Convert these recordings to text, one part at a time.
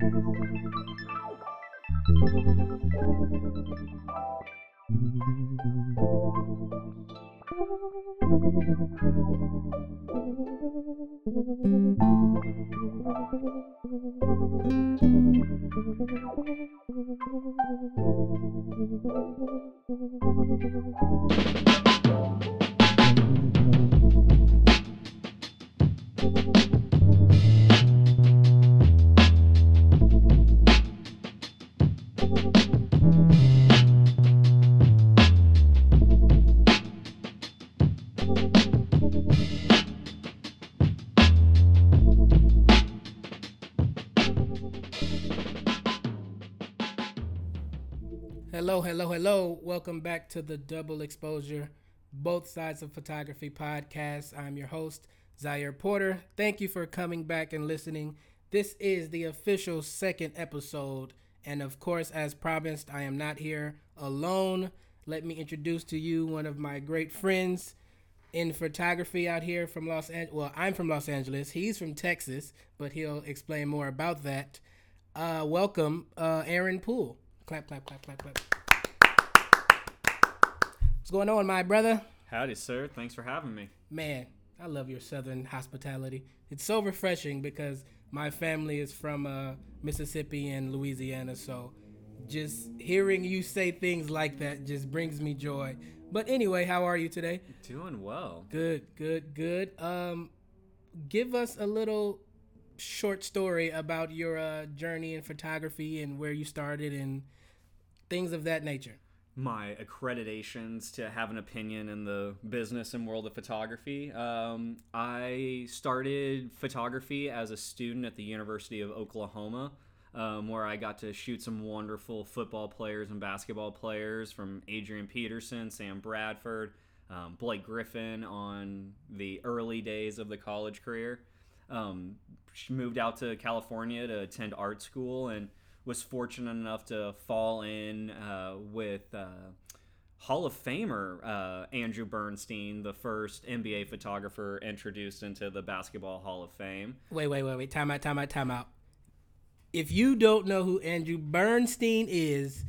Hello, hello, hello. Welcome back to the Double Exposure Both Sides of Photography podcast. I'm your host, Zaire Porter. Thank you for coming back and listening. This is the official second episode. And of course, as promised, I am not here alone. Let me introduce to you one of my great friends in photography out here from Los Angeles. Well, I'm from Los Angeles. He's from Texas, but he'll explain more about that. Uh, welcome, uh, Aaron Poole. Clap, clap, clap, clap, clap. Going on, my brother? Howdy, sir. Thanks for having me. Man, I love your southern hospitality. It's so refreshing because my family is from uh, Mississippi and Louisiana, so just hearing you say things like that just brings me joy. But anyway, how are you today? Doing well. Good, good, good. Um, give us a little short story about your uh, journey in photography and where you started and things of that nature. My accreditations to have an opinion in the business and world of photography. Um, I started photography as a student at the University of Oklahoma, um, where I got to shoot some wonderful football players and basketball players from Adrian Peterson, Sam Bradford, um, Blake Griffin on the early days of the college career. Um, she moved out to California to attend art school and was fortunate enough to fall in uh, with uh, Hall of Famer uh, Andrew Bernstein, the first NBA photographer introduced into the Basketball Hall of Fame. Wait, wait, wait, wait. Time out, time out, time out. If you don't know who Andrew Bernstein is,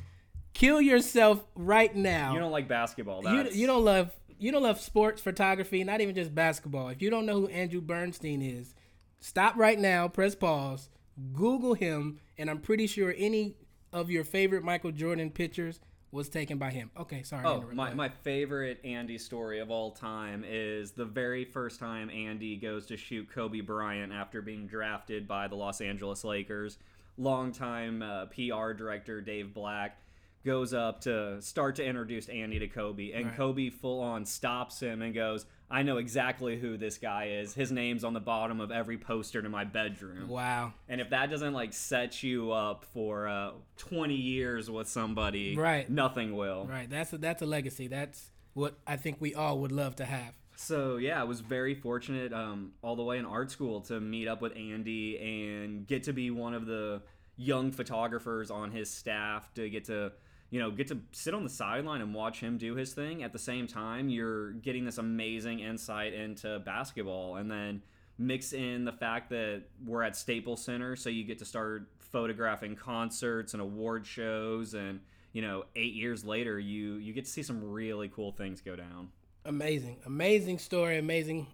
kill yourself right now. You don't like basketball. You, you don't love you don't love sports photography, not even just basketball. If you don't know who Andrew Bernstein is, stop right now, press pause, Google him, and I'm pretty sure any of your favorite Michael Jordan pictures was taken by him. Okay, sorry. Oh, my, my favorite Andy story of all time is the very first time Andy goes to shoot Kobe Bryant after being drafted by the Los Angeles Lakers. Longtime uh, PR director Dave Black goes up to start to introduce Andy to Kobe, and Right. Kobe full on stops him and goes, I know exactly who this guy is. His name's on the bottom of every poster in my bedroom. Wow. And if that doesn't like set you up for uh, 20 years with somebody, Right. nothing will. Right. That's a, that's a legacy. That's what I think we all would love to have. So yeah, I was very fortunate um, all the way in art school to meet up with Andy and get to be one of the young photographers on his staff to get to you know get to sit on the sideline and watch him do his thing at the same time you're getting this amazing insight into basketball and then mix in the fact that we're at Staples Center so you get to start photographing concerts and award shows and you know 8 years later you you get to see some really cool things go down Amazing. Amazing story. Amazing.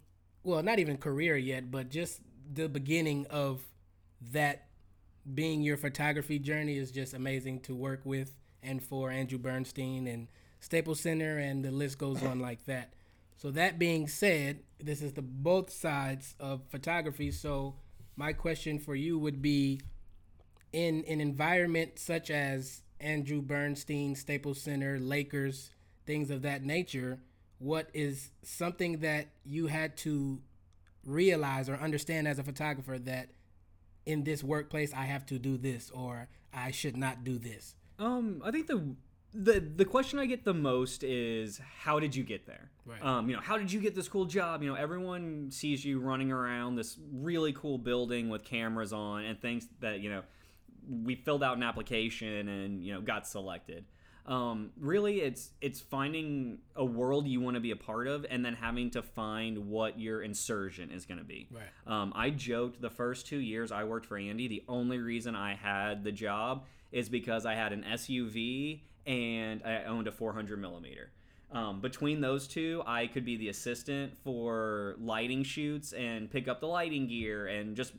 Well, not even career yet, but just the beginning of that being your photography journey is just amazing to work with and for Andrew Bernstein and Staples Center and the list goes on like that. So that being said, this is the both sides of photography. So my question for you would be in an environment such as Andrew Bernstein, Staples Center, Lakers, things of that nature, what is something that you had to realize or understand as a photographer that in this workplace I have to do this or I should not do this? Um, I think the the the question I get the most is how did you get there? Right. Um, you know, how did you get this cool job? You know, everyone sees you running around this really cool building with cameras on and thinks that you know we filled out an application and you know got selected. Um, really, it's it's finding a world you want to be a part of, and then having to find what your insertion is going to be. Right. Um, I joked the first two years I worked for Andy, the only reason I had the job is because I had an SUV and I owned a 400 millimeter. Um, between those two, I could be the assistant for lighting shoots and pick up the lighting gear and just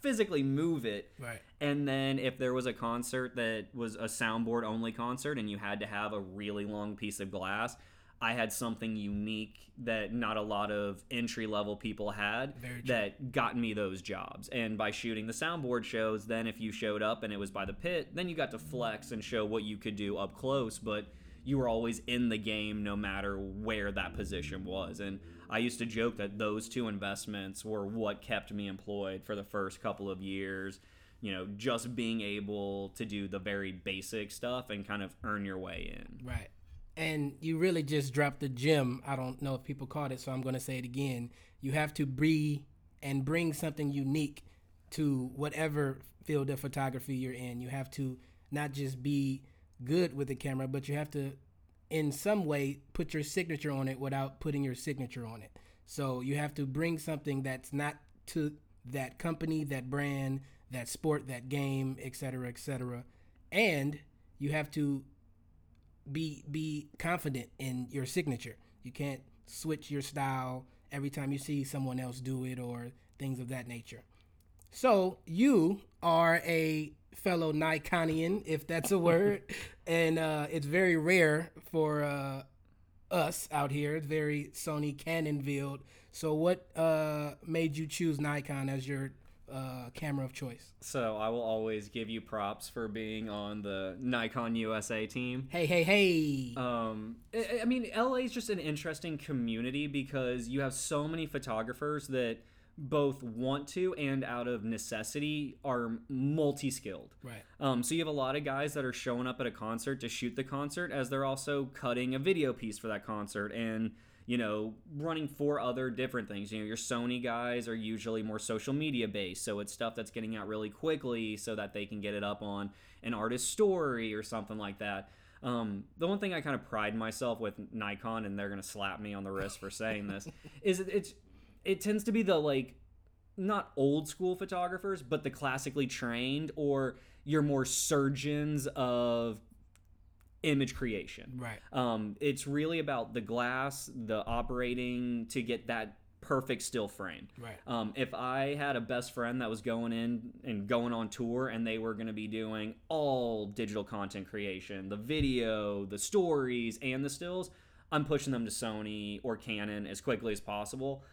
physically move it. Right. And then if there was a concert that was a soundboard only concert and you had to have a really long piece of glass, I had something unique that not a lot of entry level people had that got me those jobs. And by shooting the soundboard shows, then if you showed up and it was by the pit, then you got to flex and show what you could do up close, but you were always in the game no matter where that position was. And I used to joke that those two investments were what kept me employed for the first couple of years. You know, just being able to do the very basic stuff and kind of earn your way in. Right. And you really just dropped the gem. I don't know if people caught it, so I'm going to say it again. You have to be and bring something unique to whatever field of photography you're in. You have to not just be good with the camera, but you have to, in some way, put your signature on it without putting your signature on it. So you have to bring something that's not to that company, that brand, that sport, that game, et cetera, et cetera. And you have to be be confident in your signature. You can't switch your style every time you see someone else do it or things of that nature. So you are a fellow Nikonian, if that's a word, and uh, it's very rare for uh, us out here. It's very Sony Canonville. So what uh, made you choose Nikon as your uh, camera of choice? So I will always give you props for being on the Nikon USA team. Hey, hey, hey! Um, I, I mean, LA is just an interesting community because you have so many photographers that both want to and out of necessity are multi-skilled. right. Um, so you have a lot of guys that are showing up at a concert to shoot the concert as they're also cutting a video piece for that concert and you know running four other different things. You know your Sony guys are usually more social media based, so it's stuff that's getting out really quickly so that they can get it up on an artist story or something like that. Um, the one thing I kind of pride myself with Nikon, and they're gonna slap me on the wrist for saying this, is it, it's it tends to be the like not old school photographers, but the classically trained or your more surgeons of image creation. Right. Um, it's really about the glass, the operating to get that perfect still frame. Right. Um, if I had a best friend that was going in and going on tour and they were going to be doing all digital content creation, the video, the stories, and the stills, I'm pushing them to Sony or Canon as quickly as possible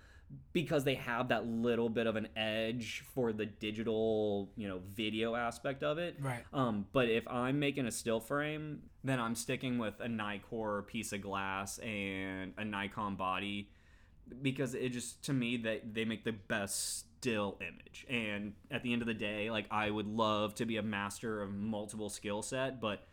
because they have that little bit of an edge for the digital, you know, video aspect of it. Right. Um, but if I'm making a still frame, then I'm sticking with a Nikkor piece of glass and a Nikon body because it just to me that they make the best still image. And at the end of the day, like I would love to be a master of multiple skill set, but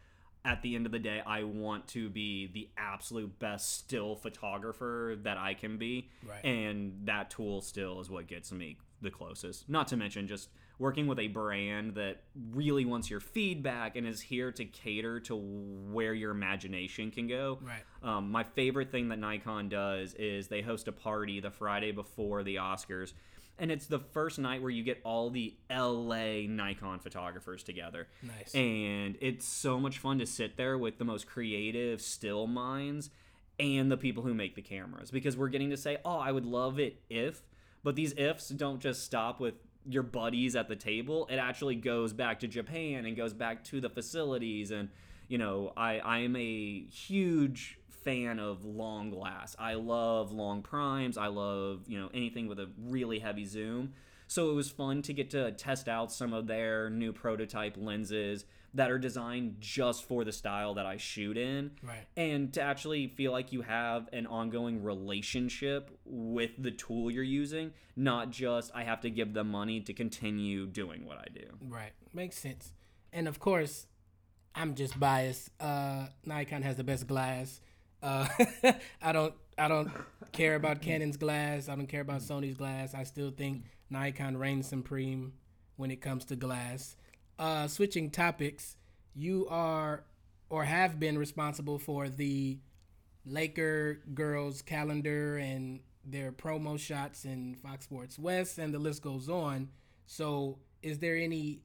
at the end of the day, I want to be the absolute best still photographer that I can be. Right. And that tool still is what gets me the closest. Not to mention just working with a brand that really wants your feedback and is here to cater to where your imagination can go. Right. Um, my favorite thing that Nikon does is they host a party the Friday before the Oscars. And it's the first night where you get all the LA Nikon photographers together. Nice. And it's so much fun to sit there with the most creative still minds and the people who make the cameras because we're getting to say, oh, I would love it if, but these ifs don't just stop with your buddies at the table. It actually goes back to Japan and goes back to the facilities. And, you know, I, I am a huge fan of long glass. I love long primes. I love, you know, anything with a really heavy zoom. So it was fun to get to test out some of their new prototype lenses that are designed just for the style that I shoot in. Right. And to actually feel like you have an ongoing relationship with the tool you're using, not just I have to give them money to continue doing what I do. Right. Makes sense. And of course, I'm just biased. Uh, Nikon has the best glass. Uh, I don't. I don't care about Canon's glass. I don't care about Sony's glass. I still think Nikon reigns supreme when it comes to glass. Uh, switching topics, you are or have been responsible for the Laker girls calendar and their promo shots in Fox Sports West, and the list goes on. So, is there any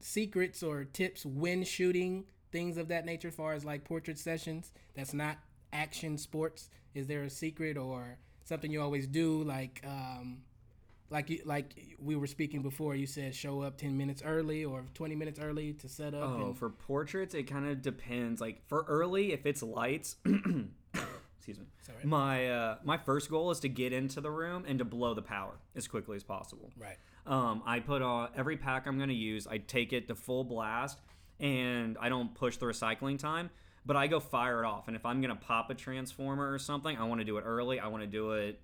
secrets or tips when shooting things of that nature, as far as like portrait sessions? That's not action sports. Is there a secret or something you always do, like um, like you, like we were speaking before, you said show up ten minutes early or twenty minutes early to set up. Oh, and, for portraits, it kind of depends. Like for early, if it's lights, excuse me. Sorry. My uh, my first goal is to get into the room and to blow the power as quickly as possible. right, Um, I put on every pack I'm going to use. I take it to full blast, and I don't push the recycling time. But I go fire it off. And if I'm going to pop a transformer or something, I want to do it early. I want to do it,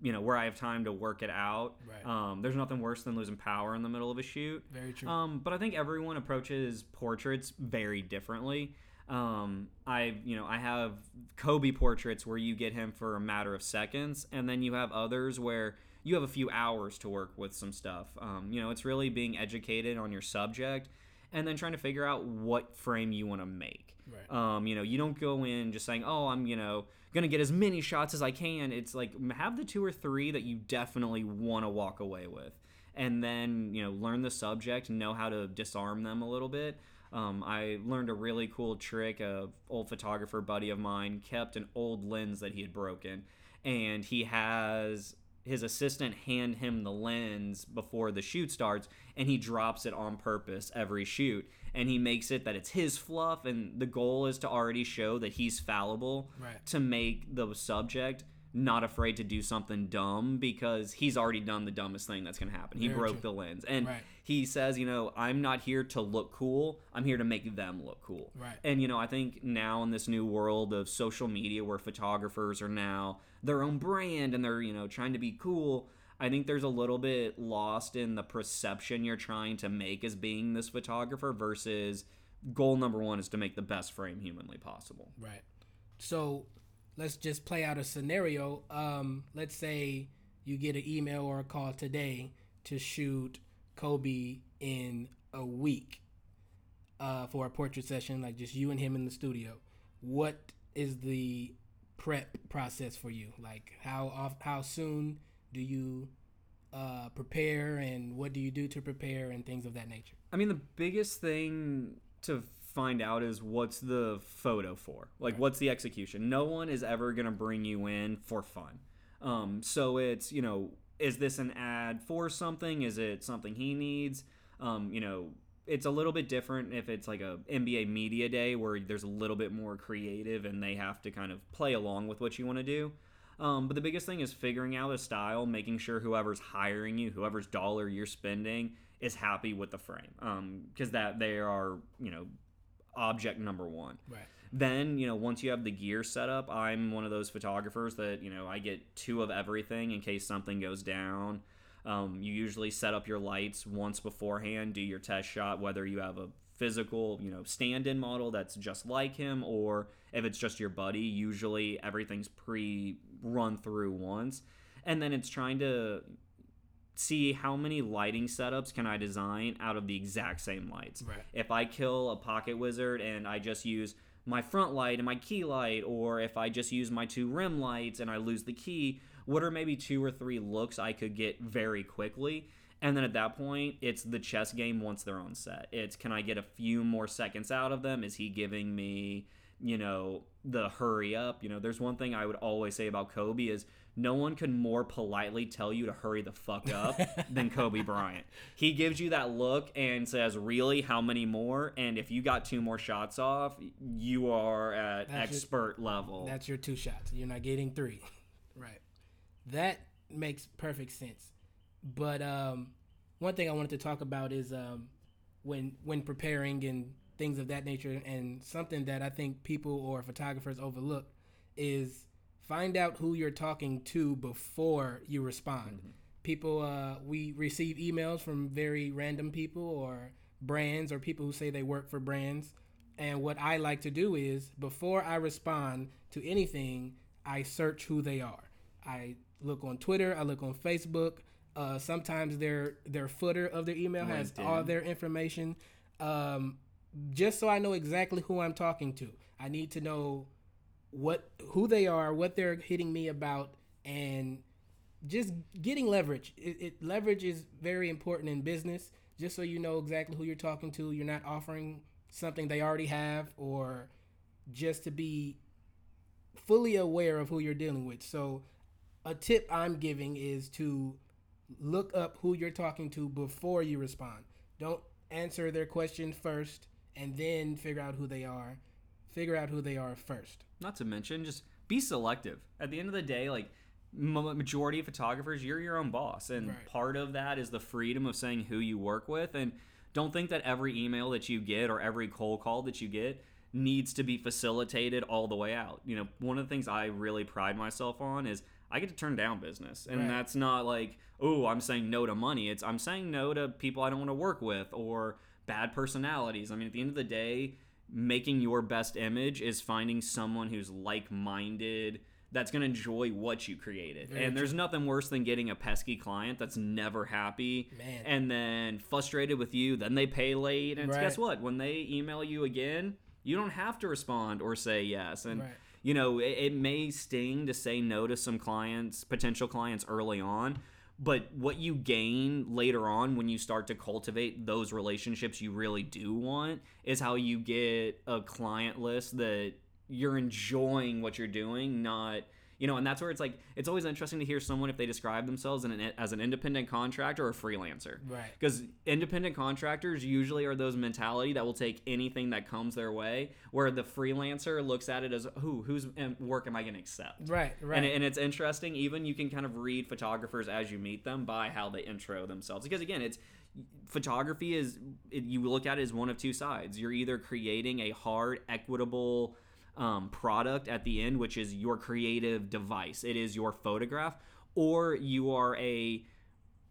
you know, where I have time to work it out. Right. Um, there's nothing worse than losing power in the middle of a shoot. very true. Um, but I think everyone approaches portraits very differently. Um, I, you know, I have Kobe portraits where you get him for a matter of seconds, and then you have others where you have a few hours to work with some stuff. Um, you know, it's really being educated on your subject, and then trying to figure out what frame you want to make. Right. Um, you know, you don't go in just saying, "Oh, I'm, you know, going to get as many shots as I can." It's like have the two or three that you definitely want to walk away with. And then, you know, learn the subject, know how to disarm them a little bit. Um, I learned a really cool trick. A old photographer buddy of mine kept an old lens that he had broken, and he has his assistant hand him the lens before the shoot starts and he drops it on purpose every shoot and he makes it that it's his fluff and the goal is to already show that he's fallible Right. to make the subject not afraid to do something dumb because he's already done the dumbest thing that's going to happen. He Very broke true. the lens. And Right. He says, you know, I'm not here to look cool. I'm here to make them look cool. Right. And you know, I think now in this new world of social media where photographers are now their own brand and they're, you know, trying to be cool, I think there's a little bit lost in the perception you're trying to make as being this photographer versus goal number 1 is to make the best frame humanly possible. Right. So let's just play out a scenario. Um, let's say you get an email or a call today to shoot Kobe in a week uh, for a portrait session, like just you and him in the studio. What is the prep process for you? Like how off, how soon do you uh, prepare, and what do you do to prepare, and things of that nature? I mean, the biggest thing to find out is what's the photo for? Like, what's the execution? No one is ever going to bring you in for fun. Um, so it's, you know, is this an ad for something? Is it something he needs? Um, you know, it's a little bit different if it's like a NBA media day where there's a little bit more creative and they have to kind of play along with what you want to do. Um, but the biggest thing is figuring out a style, making sure whoever's hiring you, whoever's dollar you're spending, is happy with the frame. Because that they are, you know, object number one. Right. Then, you know, once you have the gear set up, I'm one of those photographers that, you know, I get two of everything in case something goes down. Um, you usually set up your lights once beforehand, do your test shot, whether you have a physical, you know, stand in model that's just like him, or if it's just your buddy, usually everything's pre run through once. And then it's trying to see how many lighting setups can I design out of the exact same lights. Right. If I kill a pocket wizard and I just use my front light and my key light, or if I just use my two rim lights and I lose the key, what are maybe two or three looks I could get very quickly? And then at that point, it's the chess game once they're on set. It's can I get a few more seconds out of them? Is he giving me, you know, the hurry up? You know, there's one thing I would always say about Kobe is no one can more politely tell you to hurry the fuck up than Kobe Bryant. He gives you that look and says, "Really, how many more?" And if you got two more shots off, you are at That's expert level. That's your two shots. You're not getting three. right. That makes perfect sense. But um, one thing I wanted to talk about is um, when when preparing and things of that nature, and something that I think people or photographers overlook is find out who you're talking to before you respond. People, uh, we receive emails from very random people or brands or people who say they work for brands. And what I like to do is before I respond to anything, I search who they are. I look on Twitter, I look on Facebook. Uh, sometimes their their footer of their email has all their information. Um, just so I know exactly who I'm talking to. I need to know what who they are, what they're hitting me about, and just getting leverage. It, it leverage is very important in business. Just so you know exactly who you're talking to, you're not offering something they already have, or just to be fully aware of who you're dealing with. So, a tip I'm giving is to look up who you're talking to before you respond. Don't answer their question first and then figure out who they are. Figure out who they are first. Not to mention, just be selective. At the end of the day, like majority of photographers, you're your own boss, and right. part of that is the freedom of saying who you work with. And don't think that every email that you get or every cold call that you get needs to be facilitated all the way out. You know, one of the things I really pride myself on is I get to turn down business. And right. that's not like, oh, I'm saying no to money. It's I'm saying no to people I don't want to work with or bad personalities. I mean, at the end of the day, making your best image is finding someone who's like-minded that's going to enjoy what you created. And there's nothing worse than getting a pesky client that's never happy Man. and then frustrated with you, then they pay late and right. guess what? When they email you again, you don't have to respond or say yes. And right you know, it, it may sting to say no to some clients, potential clients early on, but what you gain later on when you start to cultivate those relationships you really do want is how you get a client list that you're enjoying what you're doing, not you know, and that's where it's like it's always interesting to hear someone if they describe themselves an, as an independent contractor or a freelancer, right? Because independent contractors usually are those mentality that will take anything that comes their way, where the freelancer looks at it as who whose work am I going to accept, right? Right. And, and it's interesting. Even you can kind of read photographers as you meet them by how they intro themselves, because again, it's photography is you look at it as one of two sides. You're either creating a hard, equitable um, product at the end, which is your creative device. It is your photograph, or you are a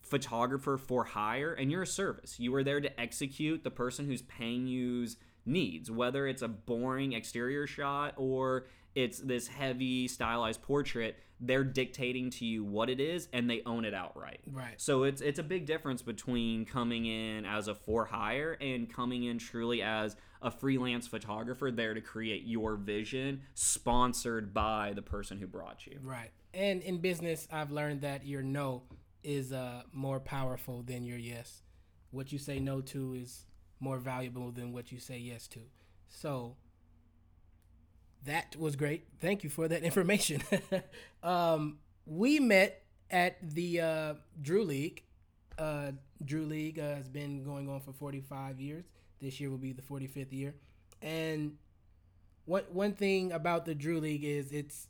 photographer for hire and you're a service. You are there to execute the person who's paying you's needs, whether it's a boring exterior shot or it's this heavy stylized portrait they're dictating to you what it is and they own it outright right so it's it's a big difference between coming in as a for hire and coming in truly as a freelance photographer there to create your vision sponsored by the person who brought you right and in business i've learned that your no is uh, more powerful than your yes what you say no to is more valuable than what you say yes to so that was great. Thank you for that information. um, we met at the uh, Drew League. Uh, Drew League uh, has been going on for 45 years. This year will be the 45th year. And what one thing about the Drew League is it's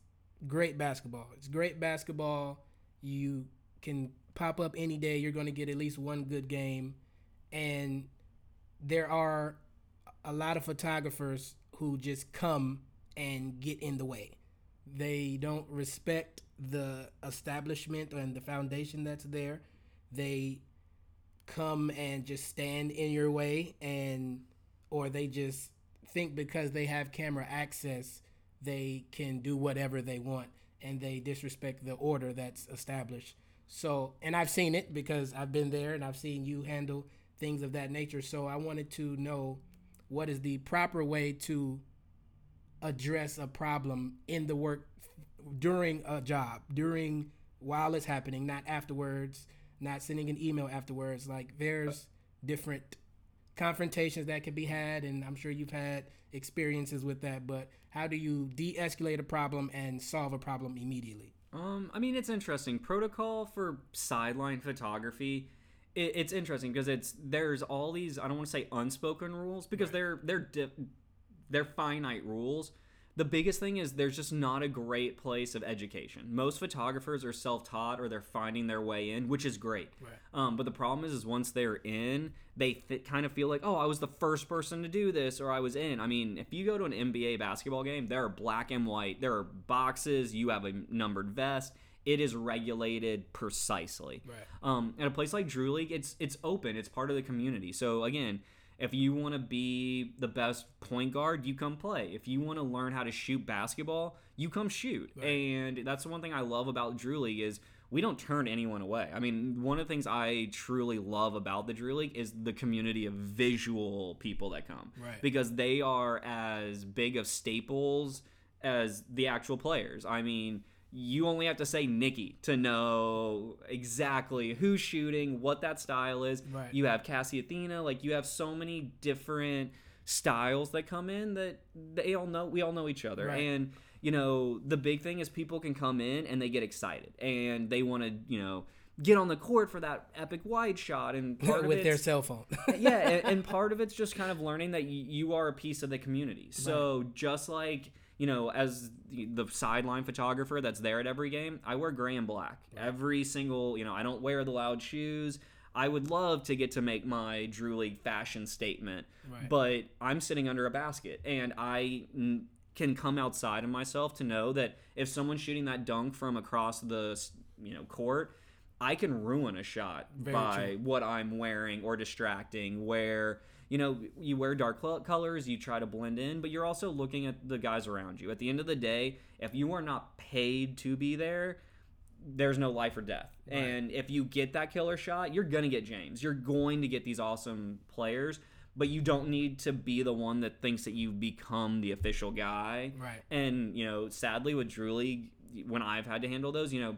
great basketball. It's great basketball. You can pop up any day. You're going to get at least one good game. And there are a lot of photographers who just come and get in the way. They don't respect the establishment and the foundation that's there. They come and just stand in your way and or they just think because they have camera access they can do whatever they want and they disrespect the order that's established. So, and I've seen it because I've been there and I've seen you handle things of that nature. So, I wanted to know what is the proper way to address a problem in the work during a job, during while it's happening, not afterwards, not sending an email afterwards. Like there's different confrontations that can be had, and I'm sure you've had experiences with that. But how do you de-escalate a problem and solve a problem immediately? Um, I mean, it's interesting. Protocol for sideline photography. It, it's interesting because it's there's all these I don't want to say unspoken rules because right. they're they're di- they're finite rules. The biggest thing is there's just not a great place of education. Most photographers are self-taught or they're finding their way in, which is great. Right. Um, but the problem is, is once they're in, they th- kind of feel like, oh, I was the first person to do this, or I was in. I mean, if you go to an NBA basketball game, there are black and white, there are boxes, you have a numbered vest it is regulated precisely. Right. Um, at a place like Drew League, it's it's open. It's part of the community. So again, if you want to be the best point guard, you come play. If you want to learn how to shoot basketball, you come shoot. Right. And that's the one thing I love about Drew League is we don't turn anyone away. I mean, one of the things I truly love about the Drew League is the community of visual people that come. Right. Because they are as big of staples as the actual players. I mean, you only have to say Nikki to know exactly who's shooting, what that style is. Right. You have Cassie Athena, like you have so many different styles that come in that they all know we all know each other. Right. And you know, the big thing is people can come in and they get excited and they want to, you know, get on the court for that epic wide shot and with their cell phone. yeah, and, and part of it's just kind of learning that you, you are a piece of the community. So just like you know, as the, the sideline photographer that's there at every game, I wear gray and black every single. You know, I don't wear the loud shoes. I would love to get to make my Drew League fashion statement, Right. but I'm sitting under a basket, and I mm, can come outside of myself to know that if someone's shooting that dunk from across the you know court, I can ruin a shot Very by true. what I'm wearing or distracting. Where you know you wear dark colors, you try to blend in, but you're also looking at the guys around you. At the end of the day, if you are not paid to be there, there's no life or death. And if you get that killer shot, you're gonna get James. You're going to get these awesome players. But you don't need to be the one that thinks that you've become the official guy. Right. And you know, sadly with Drew League, when I've had to handle those, you know,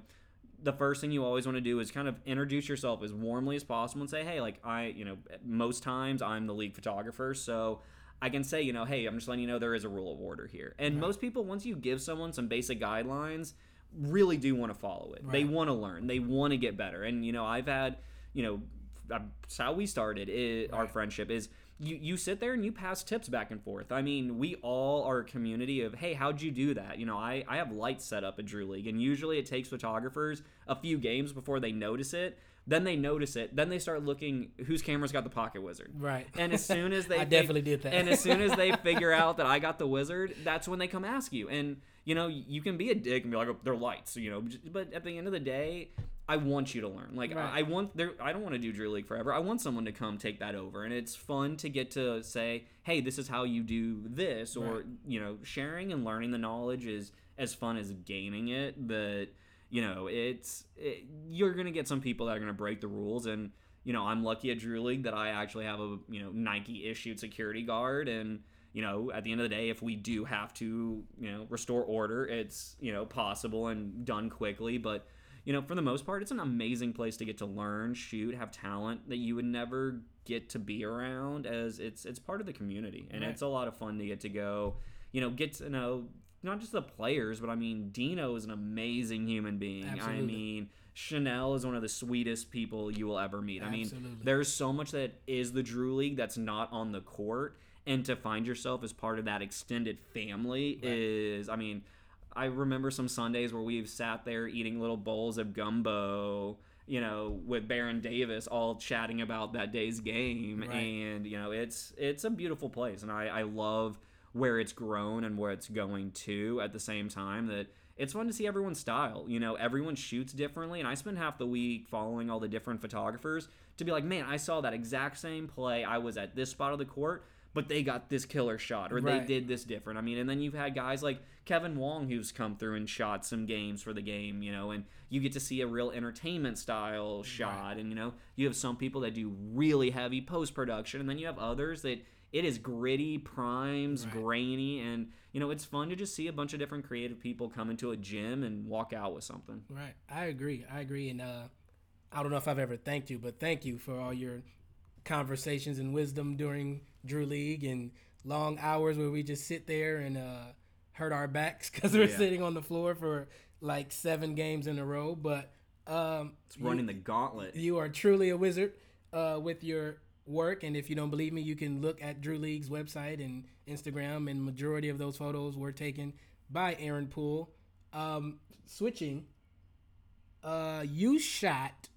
the first thing you always want to do is kind of introduce yourself as warmly as possible and say, hey, like I, you know, most times I'm the league photographer, so I can say, you know, hey, I'm just letting you know there is a rule of order here. And most people, once you give someone some basic guidelines, really do want to follow it. They want to learn. They want to get better. And you know, I've had, you know, that's uh, how we started it, our friendship is you you sit there and you pass tips back and forth. I mean, we all are a community of hey, how'd you do that? You know, I I have lights set up at Drew League, and usually it takes photographers a few games before they notice it. Then they notice it. Then they start looking whose camera's got the pocket wizard. Right. And as soon as they I fig- definitely did that. and as soon as they figure out that I got the wizard, that's when they come ask you. And you know, you can be a dick and be like, oh, "They're lights," you know. But at the end of the day, I want you to learn. Like Right. I, I want there. I don't want to do Drew League forever. I want someone to come take that over, and it's fun to get to say, "Hey, this is how you do this," or Right. you know, sharing and learning the knowledge is as fun as gaining it. But you know, it's it, you're gonna get some people that are gonna break the rules, and you know, I'm lucky at Drew League that I actually have a you know Nike issued security guard, and you know, at the end of the day, if we do have to you know restore order, it's you know possible and done quickly, but. You know, for the most part, it's an amazing place to get to learn, shoot, have talent that you would never get to be around. As it's it's part of the community, and Right. it's a lot of fun to get to go. You know, get to know not just the players, but I mean, Dino is an amazing human being. I mean, Chanel is one of the sweetest people you will ever meet. I mean, there's so much that is the Drew League that's not on the court, and to find yourself as part of that extended family is, I mean, I remember some Sundays where we've sat there eating little bowls of gumbo. You know, with Baron Davis, all chatting about that day's game, Right. and you know, it's it's a beautiful place, and I, I love where it's grown and where it's going to at the same time that it's fun to see everyone's style. You know, everyone shoots differently, and I spend half the week following all the different photographers to be like, man, I saw that exact same play. I was at this spot of the court, but they got this killer shot, or Right. they did this different. I mean, and then you've had guys like Kevin Wong who's come through and shot some games for the game, you know, and you get to see a real entertainment style shot. And, you know, you have some people that do really heavy post production, and then you have others that it is gritty, primes, Right. grainy, and you know it's fun to just see a bunch of different creative people come into a gym and walk out with something. Right. I agree. I agree. And uh, I don't know if I've ever thanked you, but thank you for all your conversations and wisdom during Drew League and long hours where we just sit there and uh, hurt our backs because we're Yeah. sitting on the floor for like seven games in a row. But um, It's running the gauntlet. you are truly a wizard uh, with your work. And if you don't believe me, you can look at Drew League's website and Instagram. And majority of those photos were taken by Aaron Poole. Um, switching, uh, you shot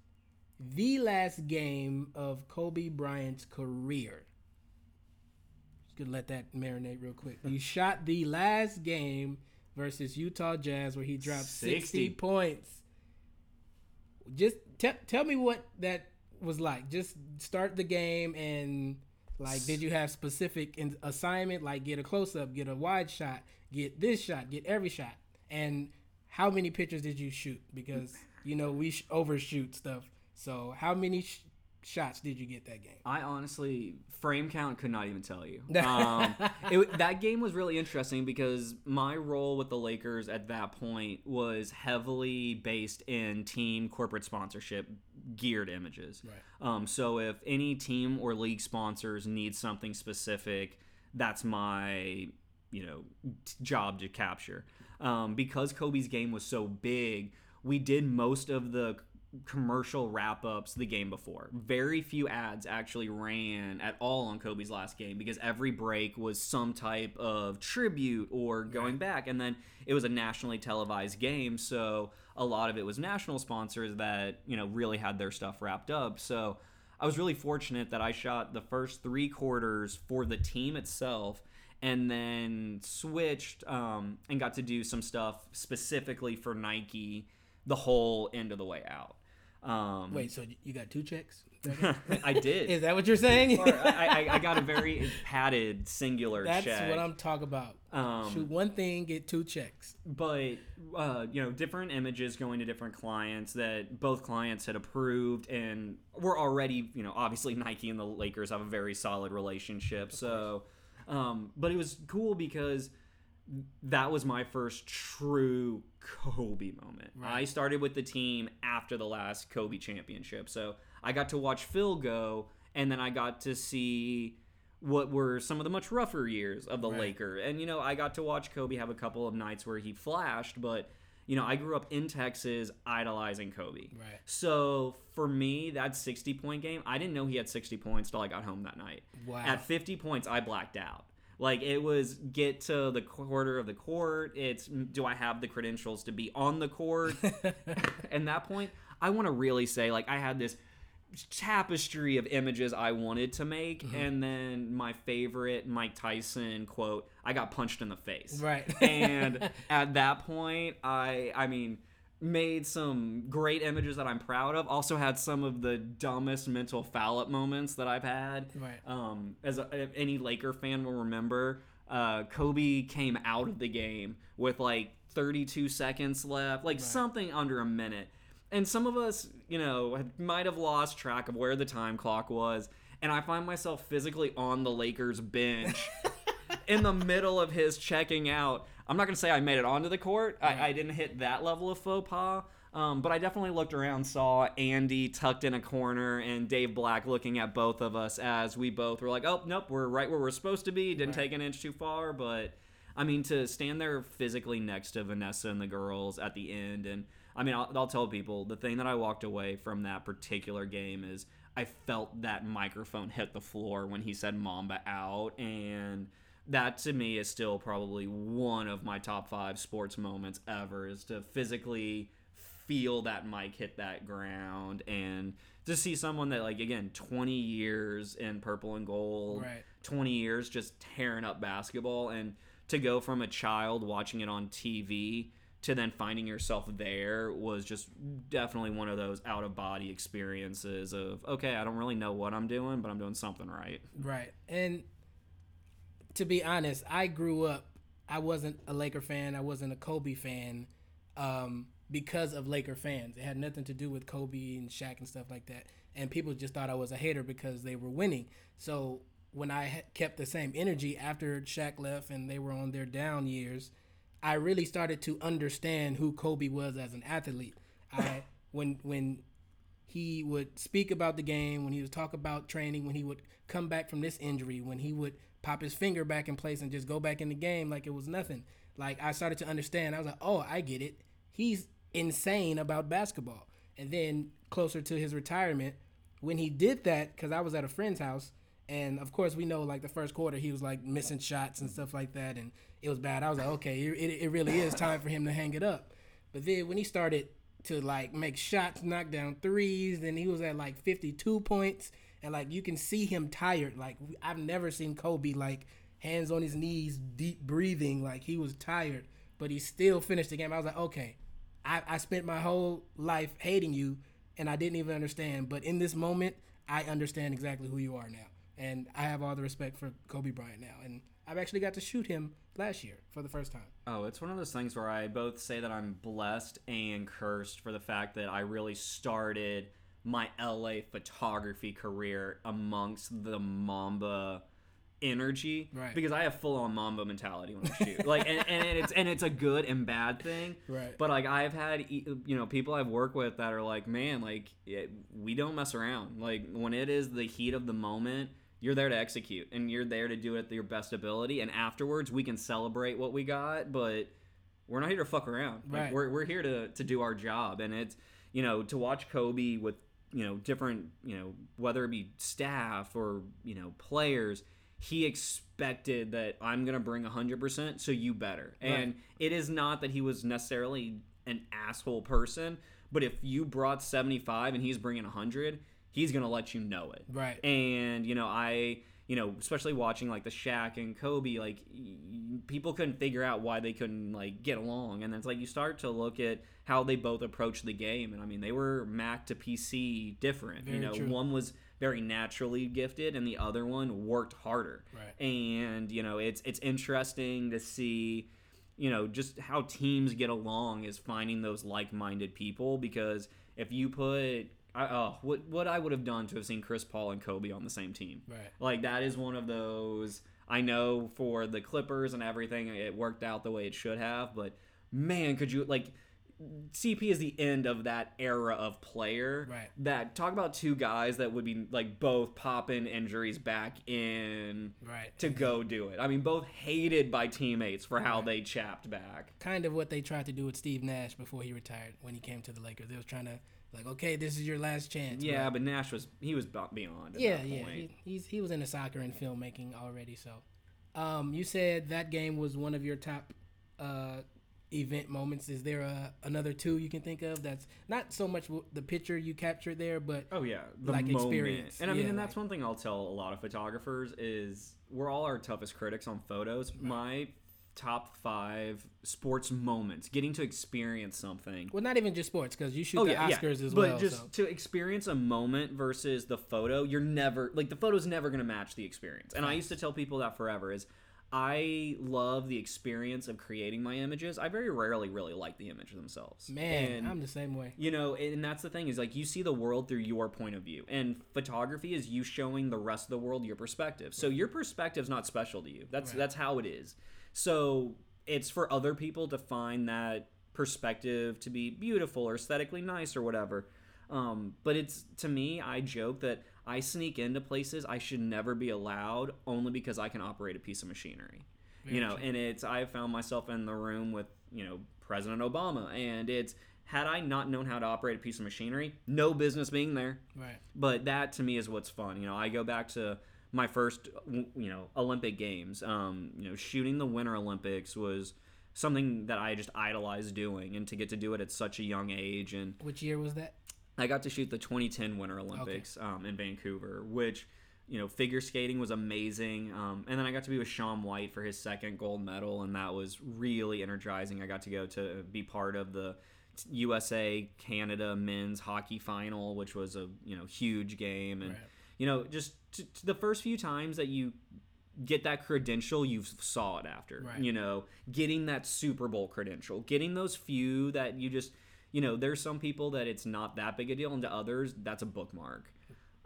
the last game of Kobe Bryant's career. Gonna let that marinate real quick. You shot the last game versus Utah Jazz where he dropped 60, 60. points. Just te- tell me what that was like. Just start the game and like, did you have specific in- assignment like get a close up, get a wide shot, get this shot, get every shot, and how many pictures did you shoot? Because you know, we sh- overshoot stuff. So, how many sh- shots did you get that game? I honestly frame count could not even tell you. Um, it, that game was really interesting because my role with the Lakers at that point was heavily based in team corporate sponsorship geared images. Right. Um, so if any team or league sponsors need something specific, that's my you know t- job to capture. Um, because Kobe's game was so big, we did most of the commercial wrap ups the game before. Very few ads actually ran at all on Kobe's last game because every break was some type of tribute or going back. And then it was a nationally televised game, so a lot of it was national sponsors that, you know, really had their stuff wrapped up. So I was really fortunate that I shot the first three quarters for the team itself and then switched um, and got to do some stuff specifically for Nike the whole end of the way out. Um, Wait, so you got two checks? I did. Is that what you're saying? Or I, I, I got a very padded singular check. That's check. what I'm talking about. Um, Shoot one thing, get two checks. but uh, you know different images going to different clients that both clients had approved and were already you know obviously nike and the lakers have a very solid relationship so um, but it was cool because that was my first true kobe moment i started with the team after the last kobe championship so i got to watch phil go and then i got to see what were some of the much rougher years of the Right. Laker. And you know, I got to watch Kobe have a couple of nights where he flashed, but you know, I grew up in Texas idolizing Kobe. Right. So for me, that 60 point game, I didn't know he had 60 points till I got home that night. Wow. At 50 points, I blacked out. Like it was get to the quarter of the court. It's do I have the credentials to be on the court? and that point, I want to really say like I had this tapestry of images I wanted to make, Mm-hmm. and then my favorite Mike Tyson quote: "I got punched in the face." Right. and at that point, I I mean made some great images that I'm proud of. Also had some of the dumbest mental foul up moments that I've had. Right. Um, as a, any Laker fan will remember, uh, Kobe came out of the game with like 32 seconds left, like something under a minute. And some of us, you know, had- might have lost track of where the time clock was. And I find myself physically on the Lakers bench in the middle of his checking out. I'm not going to say I made it onto the court. I, I didn't hit that level of faux pas. Um, but I definitely looked around, saw Andy tucked in a corner, and Dave Black looking at both of us as we both were like, "Oh, nope, we're right where we're supposed to be. Didn't take an inch too far." But I mean, to stand there physically next to Vanessa and the girls at the end, and I mean, I'll, I'll tell people the thing that I walked away from that particular game is I felt that microphone hit the floor when he said "Mamba out," and that to me is still probably one of my top five sports moments ever. Is to physically feel that mic hit that ground and to see someone that like again 20 years in purple and gold Right. 20 years just tearing up basketball and to go from a child watching it on TV to then finding yourself there was just definitely one of those out of body experiences of okay I don't really know what I'm doing but I'm doing something right Right. And to be honest, I grew up, I wasn't a Laker fan, I wasn't a Kobe fan um, because of Laker fans. It had nothing to do with Kobe and Shaq and stuff like that. And people just thought I was a hater because they were winning. So when I kept the same energy after Shaq left and they were on their down years, I really started to understand who Kobe was as an athlete. I when when he would speak about the game, when he would talk about training, when he would come back from this injury, when he would pop his finger back in place and just go back in the game like it was nothing. Like I started to understand. I was like, "Oh, I get it. He's insane about basketball." And then closer to his retirement, when he did that cuz I was at a friend's house and of course we know like the first quarter he was like missing shots and stuff like that and it was bad. I was like, "Okay, it, it really is time for him to hang it up." But then when he started to like make shots, knock down threes, and he was at like 52 points, and like you can see him tired. Like I've never seen Kobe like hands on his knees, deep breathing, like he was tired, but he still finished the game. I was like, okay, I, I spent my whole life hating you, and I didn't even understand. But in this moment, I understand exactly who you are now. and I have all the respect for Kobe Bryant now. And I've actually got to shoot him last year for the first time. Oh, it's one of those things where I both say that I'm blessed and cursed for the fact that I really started my LA photography career amongst the Mamba energy Right. because I have full on Mamba mentality when I shoot. like and, and it's and it's a good and bad thing. Right. But like I've had you know people I've worked with that are like, "Man, like it, we don't mess around. Like when it is the heat of the moment, you're there to execute and you're there to do it to your best ability and afterwards we can celebrate what we got, but we're not here to fuck around. Like, Right. We're, we're here to, to do our job. And it's, you know, to watch Kobe with, you know, different, you know, whether it be staff or, you know, players, he expected that I'm going to bring 100%, so you better. And it is not that he was necessarily an asshole person, but if you brought 75 and he's bringing 100, he's going to let you know it. Right. And you know, I you know, especially watching like the Shaq and Kobe, like y- people couldn't figure out why they couldn't like get along, and then it's like you start to look at how they both approach the game, and I mean, they were Mac to PC different. Very you know, true. one was very naturally gifted, and the other one worked harder. Right. And you know, it's it's interesting to see you know just how teams get along is finding those like-minded people because if you put I, oh, what what I would have done to have seen Chris Paul and Kobe on the same team. Right. Like that is one of those I know for the Clippers and everything it worked out the way it should have, but man, could you like CP is the end of that era of player. Right. That talk about two guys that would be like both popping injuries back in Right. to go do it. I mean, both hated by teammates for how they chapped back. Kind of what they tried to do with Steve Nash before he retired when he came to the Lakers. They was trying to like, okay, this is your last chance. Yeah, But- but Nash was he was beyond. At yeah, that yeah. He, he's he was into soccer and filmmaking already. So, um, you said that game was one of your top uh, event moments. Is there a, another two you can think of that's not so much the picture you captured there, but Oh yeah, the Like moment. experience. And I mean, Yeah, and that's like- one thing I'll tell a lot of photographers is we're all our toughest critics on photos. My top five sports moments, getting to experience something. well, not even just sports because you shoot Oh the yeah, Oscars yeah. as but well. But just so. to experience a moment versus the photo, you're never like the photo's never gonna match the experience. And I used to tell people that forever is I love the experience of creating my images. I very rarely really like the image themselves. Man, And- I'm the same way. you know and that's the thing is like you see the world through your point of view and photography is you showing the rest of the world your perspective so your perspective's not special to you that's Right. that's how it is so it's for other people to find that perspective to be beautiful or aesthetically nice or whatever. Um, but it's to me i joke that i sneak into places i should never be allowed only because i can operate a piece of machinery. You know and it's i found myself in the room with you know president obama and it's had i not known how to operate a piece of machinery no business being there. Right. but that to me is what's fun. You know i go back to my first you know olympic games um, you know shooting the winter olympics was something that i just idolized doing and to get to do it at such a young age and Which year was that? I got to shoot the 2010 Winter Olympics um, in Vancouver, which you know figure skating was amazing, um, and then I got to be with Shaun White for his second gold medal, and that was really energizing. I got to go to be part of the USA Canada men's hockey final, which was a you know huge game, and Right. You know just t- t- the first few times that you get that credential you saw it after Right. you know getting that super bowl credential getting those few that you just you know there's some people that it's not that big a deal and to others that's a bookmark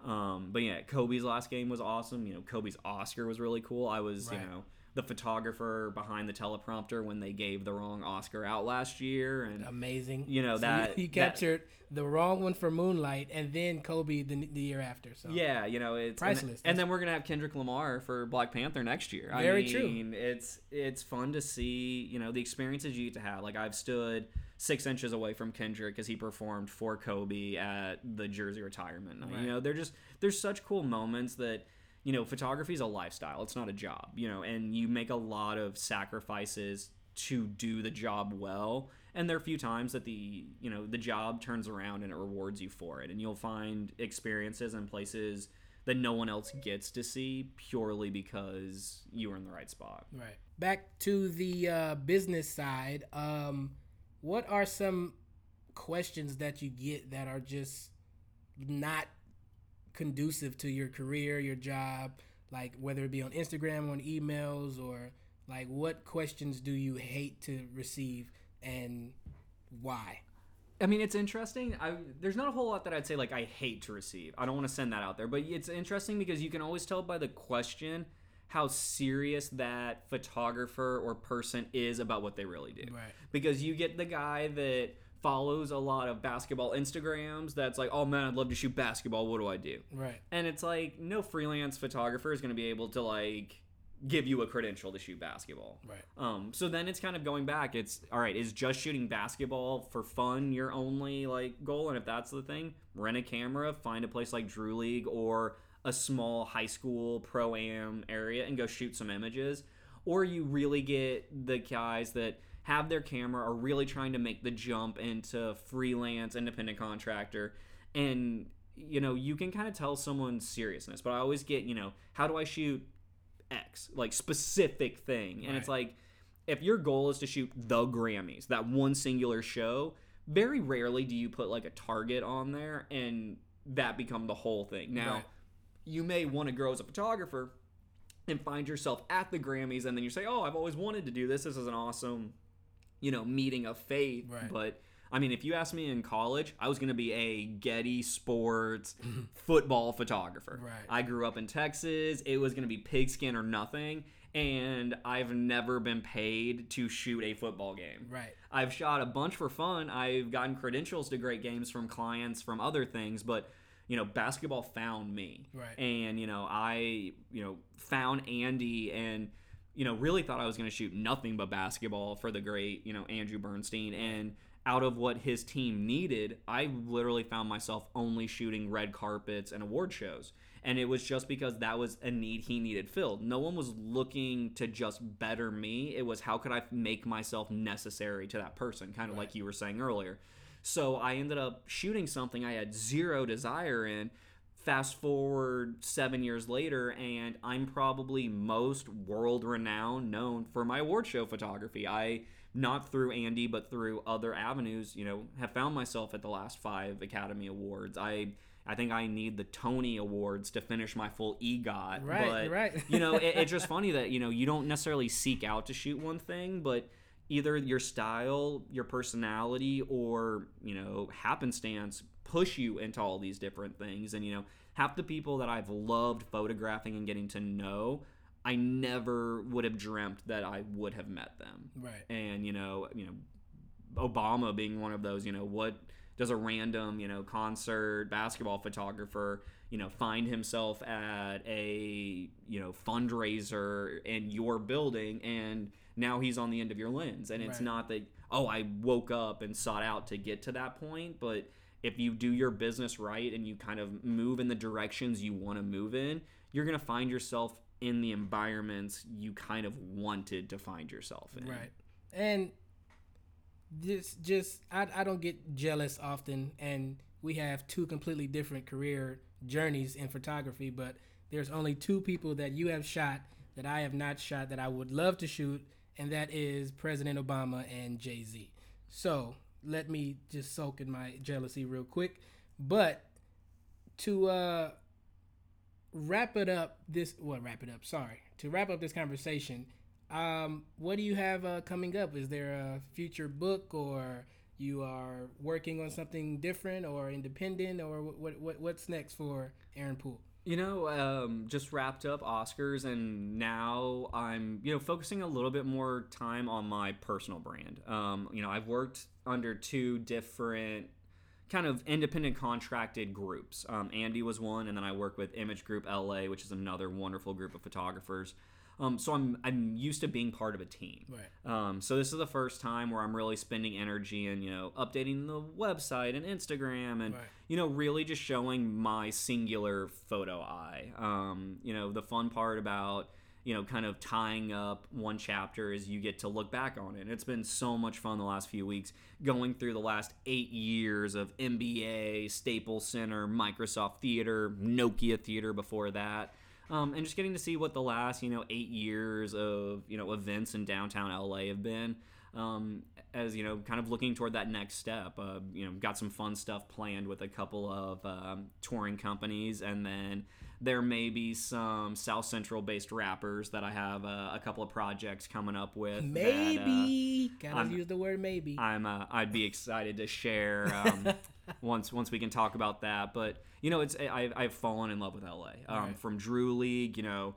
um, but yeah kobe's last game was awesome you know kobe's oscar was really cool i was Right. you know the photographer behind the teleprompter when they gave the wrong oscar out last year and Amazing. You know, So that- that- captured the wrong one for Moonlight, and then Kobe the, the year after. So Yeah, you know it's Priceless. And, and then we're gonna have Kendrick Lamar for Black Panther next year. I Very true. mean, It's it's fun to see you know the experiences you get to have. Like I've stood six inches away from Kendrick as he performed for Kobe at the Jersey retirement night. Right. You know, they're just there's such cool moments that you know photography is a lifestyle. It's not a job. You know, and you make a lot of sacrifices to do the job well and there are a few times that the you know the job turns around and it rewards you for it and you'll find experiences and places that no one else gets to see purely because you were in the right spot Right. Back to the uh, business side. Um, what are some questions that you get that are just not conducive to your career, your job, like whether it be on Instagram, on emails, or like what questions do you hate to receive and why? I mean, it's interesting. I, there's not a whole lot that I'd say like I hate to receive. I don't want to send that out there, but it's interesting because you can always tell by the question how serious that photographer or person is about what they really do. Right. Because you get the guy that follows a lot of basketball Instagrams that's like, oh man, I'd love to shoot basketball. What do I do? Right. And it's like, no freelance photographer is going to be able to like give you a credential to shoot basketball. Right. Um, so then it's kind of going back. It's all right. Is just shooting basketball for fun your only like goal? And if that's the thing, rent a camera, find a place like Drew League or a small high school pro am area and go shoot some images. Or you really get the guys that have their camera are really trying to make the jump into freelance independent contractor. And you know you can kind of tell someone's seriousness but i always get you know how do i shoot x? Like specific thing. And it's like if your goal is to shoot the grammys that one singular show very rarely do you put like a target on there and that become the whole thing. Now Right. you may want to grow as a photographer and find yourself at the Grammys, and then you say, "Oh, I've always wanted to do this. This is an awesome, you know, meeting of faith." Right. But I mean, if you asked me in college, I was going to be a Getty Sports football photographer. Right. I grew up in Texas. It was going to be pigskin or nothing, and I've never been paid to shoot a football game. Right. I've shot a bunch for fun. I've gotten credentials to great games from clients from other things, but you know, basketball found me. Right. And you know, I you know found Andy and you know really thought I was going to shoot nothing but basketball for the great you know Andrew Bernstein and out of what his team needed, I literally found myself only shooting red carpets and award shows. And it was just because that was a need he needed filled. No one was looking to just better me. It was how could I make myself necessary to that person, kind of like you were saying earlier. So I ended up shooting something I had zero desire in. Fast forward seven years later, and I'm probably most world renowned, known for my award show photography. I, not through Andy, but through other avenues, you know, have found myself at the last five Academy Awards. I, I think I need the Tony Awards to finish my full EGOT. Right, but, right. you know, it, it's just funny that, you know, you don't necessarily seek out to shoot one thing, but either your style, your personality, or you know happenstance push you into all these different things. And you know, half the people that I've loved photographing and getting to know, I never would have dreamt that I would have met them. Right. And you know, you know, Obama being one of those. You know, what does a random you know concert basketball photographer you know find himself at a you know fundraiser in your building and now he's on the end of your lens and it's Right. not that oh i woke up and sought out to get to that point but if you do your business right and you kind of move in the directions you want to move in you're going to find yourself in the environments you kind of wanted to find yourself in Right. And this just I, I don't get jealous often and we have two completely different career journeys in photography, but there's only two people that you have shot that I have not shot that I would love to shoot, and that is President Obama and Jay Z. So let me just soak in my jealousy real quick. But to uh wrap it up this well wrap it up sorry. To wrap up this conversation um what do you have uh, coming up? Is there a future book or you are working on something different or independent or what, what what's next for aaron poole You know, um, just wrapped up Oscars, and now I'm, you know, focusing a little bit more time on my personal brand. Um, you know, I've worked under two different kind of independent contracted groups. Um, Andy was one, and then I work with Image Group LA, which is another wonderful group of photographers. Um, so I'm I'm used to being part of a team. right Um, so this is the first time where I'm really spending energy and you know updating the website and Instagram and Right. you know really just showing my singular photo eye. Um, you know the fun part about you know kind of tying up one chapter as you get to look back on it. It's been so much fun the last few weeks going through the last eight years of NBA, Staples Center, Microsoft Theater, Nokia Theater before that um, and just getting to see what the last you know eight years of you know events in downtown LA have been. um, as you know, kind of looking toward that next step. Uh, you know, got some fun stuff planned with a couple of um, touring companies, and then there may be some South Central based rappers that I have uh, a couple of projects coming up with. Maybe that, uh, gotta use the word maybe. I'm uh, I'd be excited to share um, once once we can talk about that. But you know, it's I, I've fallen in love with LA um, Right. from Drew League. You know,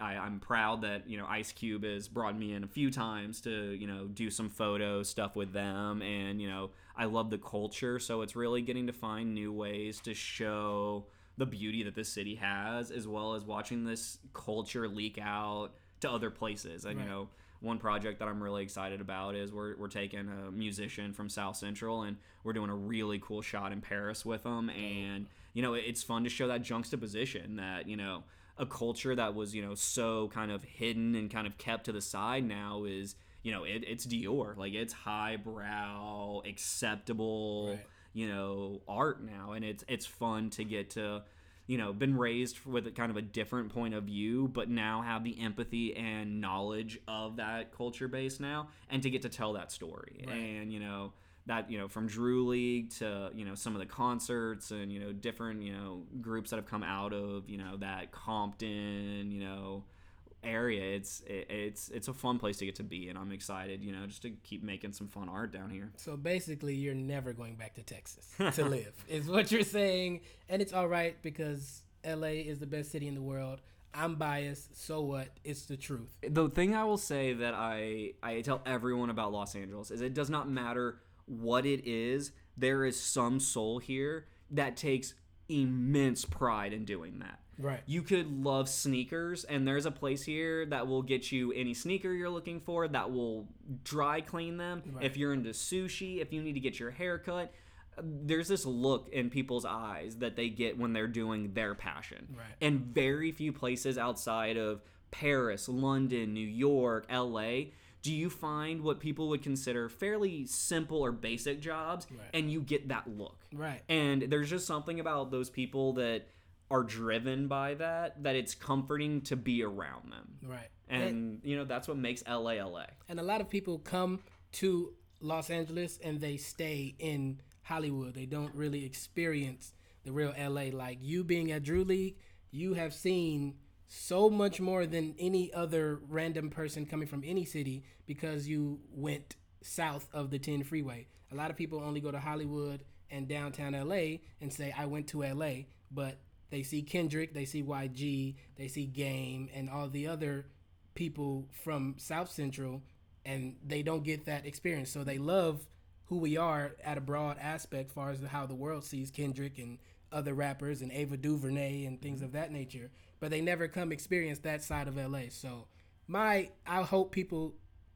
I, I'm proud that you know Ice Cube has brought me in a few times to you know do some photo stuff with them, and you know I love the culture. So it's really getting to find new ways to show the beauty that this city has, as well as watching this culture leak out to other places. And Right. you know, one project that I'm really excited about is we're, we're taking a musician from South Central and we're doing a really cool shot in Paris with them. And, you know, it's fun to show that juxtaposition that, you know, a culture that was, you know, so kind of hidden and kind of kept to the side now is, you know, it, it's Dior. Like, it's highbrow, acceptable, Right. You know, art now. And it's, it's fun to get to, you know, been raised with a kind of a different point of view, but now have the empathy and knowledge of that culture base now, and to get to tell that story. Right. And you know that you know from Drew League to you know some of the concerts and you know different you know groups that have come out of you know that Compton you know area. It's it, it's it's a fun place to get to be, and I'm excited. You know, just to keep making some fun art down here. So basically, you're never going back to Texas to live, is what you're saying. And it's all right because LA is the best city in the world. I'm biased. So what? It's the truth. the thing I will say that I I tell everyone about Los Angeles is it does not matter what it is. There is some soul here that takes immense pride in doing that. Right. You could love sneakers, and there's a place here that will get you any sneaker you're looking for, that will dry clean them. Right. If you're into sushi, if you need to get your hair cut, there's this look in people's eyes that they get when they're doing their passion. Right. And very few places outside of Paris, London, New York, LA. Do you find what people would consider fairly simple or basic jobs, Right. and you get that look? Right. And there's just something about those people that are driven by that that it's comforting to be around them. Right. And you know that's what makes LA LA. And a lot of people come to Los Angeles and they stay in Hollywood. They don't really experience the real LA. Like you being at Drew League, you have seen so much more than any other random person coming from any city because you went south of the 10 freeway. A lot of people only go to Hollywood and downtown LA and say, I went to LA, but they see Kendrick, they see YG, they see Game, and all the other people from South Central, and they don't get that experience. So they love who we are at a broad aspect, far as how the world sees Kendrick and other rappers and Ava DuVernay and things of that nature. But they never come experience that side of LA. So my, I hope people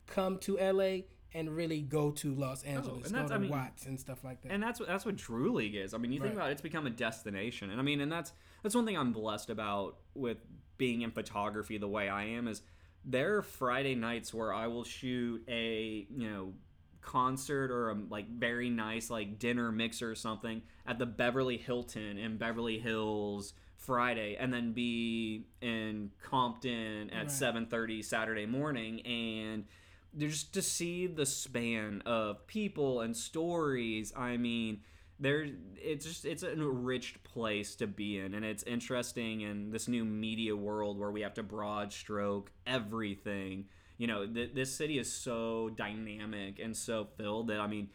come to LA and really go to Los oh, Angeles, and go to I mean- Watts and stuff like that. And that's what that's what Drew League is. I mean, you think Right. about it, it's become a destination. And I mean, and that's that's one thing I'm blessed about with being in photography the way I am is there are Friday nights where I will shoot a, you know, concert or a like very nice like dinner mixer or something at the Beverly Hilton in Beverly Hills Friday and then be in Compton at Right. 7:30 Saturday morning and just to see the span of people and stories. I mean there it's just it's an enriched place to be in and it's interesting in this new media world where we have to broad stroke everything. You know th- this city is so dynamic and so filled that i mean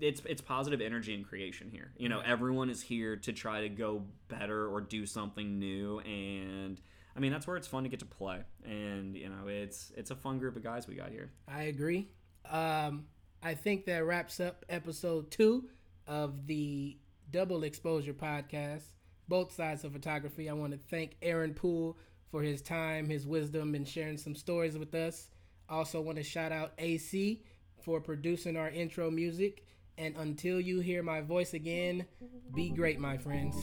it's it's positive energy and creation here. You know everyone is here to try to go better or do something new and I mean, that's where it's fun to get to play, and you know, it's it's a fun group of guys we got here. I agree. Um, I think that wraps up episode two of the Double Exposure podcast, both sides of photography. I want to thank Aaron Poole for his time, his wisdom, and sharing some stories with us. Also, want to shout out AC for producing our intro music. And until you hear my voice again, be great, my friends.